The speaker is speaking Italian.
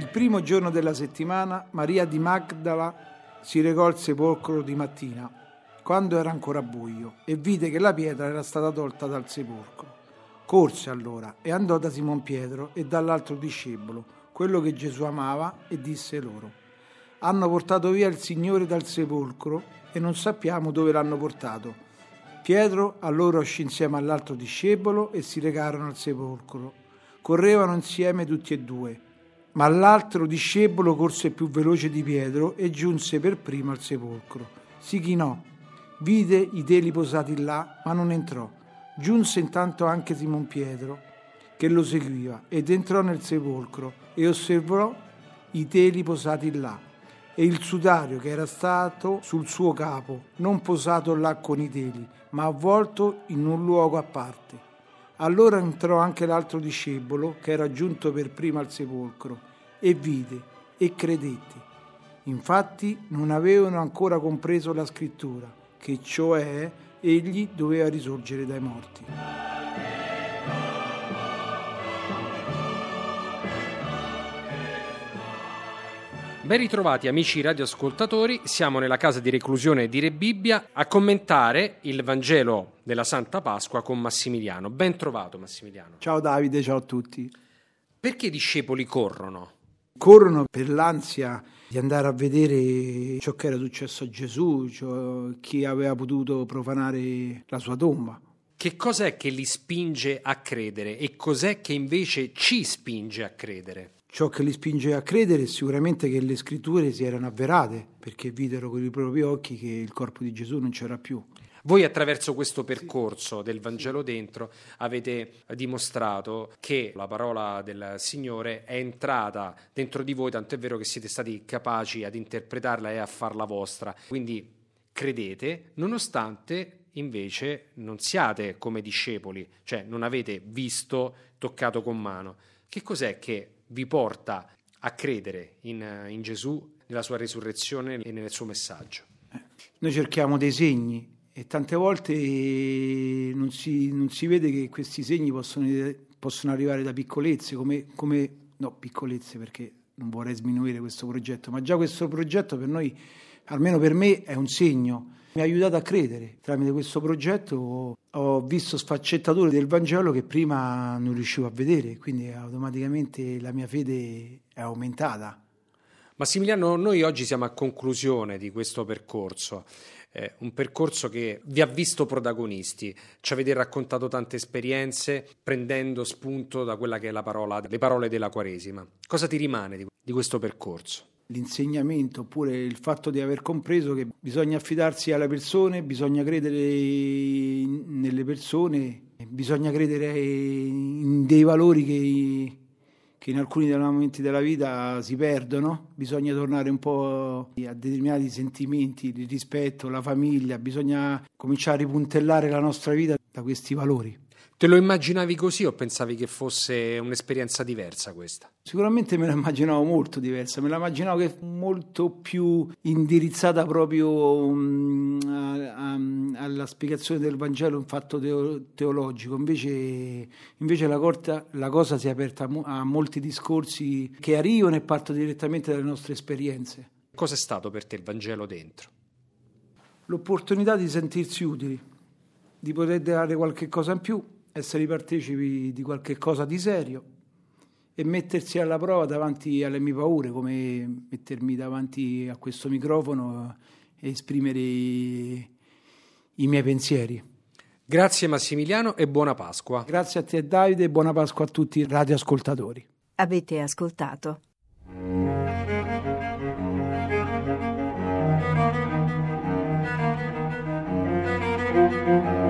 Il primo giorno della settimana Maria di Magdala si recò al sepolcro di mattina, quando era ancora buio, e vide che la pietra era stata tolta dal sepolcro. Corse allora e andò da Simon Pietro e dall'altro discepolo, quello che Gesù amava, e disse loro, hanno portato via il Signore dal sepolcro e non sappiamo dove l'hanno portato. Pietro allora uscì insieme all'altro discepolo e si recarono al sepolcro. Correvano insieme tutti e due ma l'altro discepolo corse più veloce di Pietro e giunse per primo al sepolcro. Si chinò, vide i teli posati là, ma non entrò. Giunse intanto anche Simon Pietro, che lo seguiva, ed entrò nel sepolcro e osservò i teli posati là e il sudario che era stato sul suo capo, non posato là con i teli, ma avvolto in un luogo a parte. Allora entrò anche l'altro discepolo, che era giunto per primo al sepolcro, e vide e credette. Infatti non avevano ancora compreso la scrittura, che cioè egli doveva risorgere dai morti. Ben ritrovati amici radioascoltatori, siamo nella casa di reclusione di Re Bibbia a commentare il Vangelo della Santa Pasqua con Massimiliano. Ben trovato Massimiliano. Ciao Davide, ciao a tutti. Perché i discepoli corrono? Corrono per l'ansia di andare a vedere ciò che era successo a Gesù, cioè chi aveva potuto profanare la sua tomba. Che cos'è che li spinge a credere e cos'è che invece ci spinge a credere? Ciò che li spinge a credere è sicuramente che le scritture si erano avverate, perché videro con i propri occhi che il corpo di Gesù non c'era più. Voi attraverso questo percorso del Vangelo dentro avete dimostrato che la parola del Signore è entrata dentro di voi, tanto è vero che siete stati capaci ad interpretarla e a farla vostra. Quindi credete, nonostante invece non siate come discepoli, cioè non avete visto, toccato con mano. Che cos'è che vi porta a credere in, in Gesù, nella sua risurrezione e nel suo messaggio. Noi cerchiamo dei segni e tante volte non si, non si vede che questi segni possono, possono arrivare da piccolezze, come, come, no, piccolezze perché non vorrei sminuire questo progetto, ma già questo progetto per noi, almeno per me, è un segno. Mi ha aiutato a credere. Tramite questo progetto ho visto sfaccettature del Vangelo che prima non riuscivo a vedere, quindi automaticamente la mia fede è aumentata. Massimiliano, noi oggi siamo a conclusione di questo percorso, eh, un percorso che vi ha visto protagonisti, ci avete raccontato tante esperienze prendendo spunto da quella che è la parola, le parole della Quaresima. Cosa ti rimane di, di questo percorso? l'insegnamento oppure il fatto di aver compreso che bisogna affidarsi alle persone, bisogna credere nelle persone, bisogna credere in dei valori che, che in alcuni momenti della vita si perdono, bisogna tornare un po' a determinati sentimenti, il rispetto, la famiglia, bisogna cominciare a ripuntellare la nostra vita da questi valori. Te lo immaginavi così o pensavi che fosse un'esperienza diversa questa? Sicuramente me la immaginavo molto diversa, me la immaginavo che molto più indirizzata proprio um, a, a, alla spiegazione del Vangelo in fatto teo, teologico, invece, invece la, corta, la, cosa si è aperta a, a molti discorsi che arrivano e partono direttamente dalle nostre esperienze. Cos'è stato per te il Vangelo dentro? L'opportunità di sentirsi utili, di poter dare qualche cosa in più essere partecipi di qualche cosa di serio e mettersi alla prova davanti alle mie paure, come mettermi davanti a questo microfono e esprimere i, i miei pensieri. Grazie Massimiliano e buona Pasqua. Grazie a te Davide e buona Pasqua a tutti i radioascoltatori. Avete ascoltato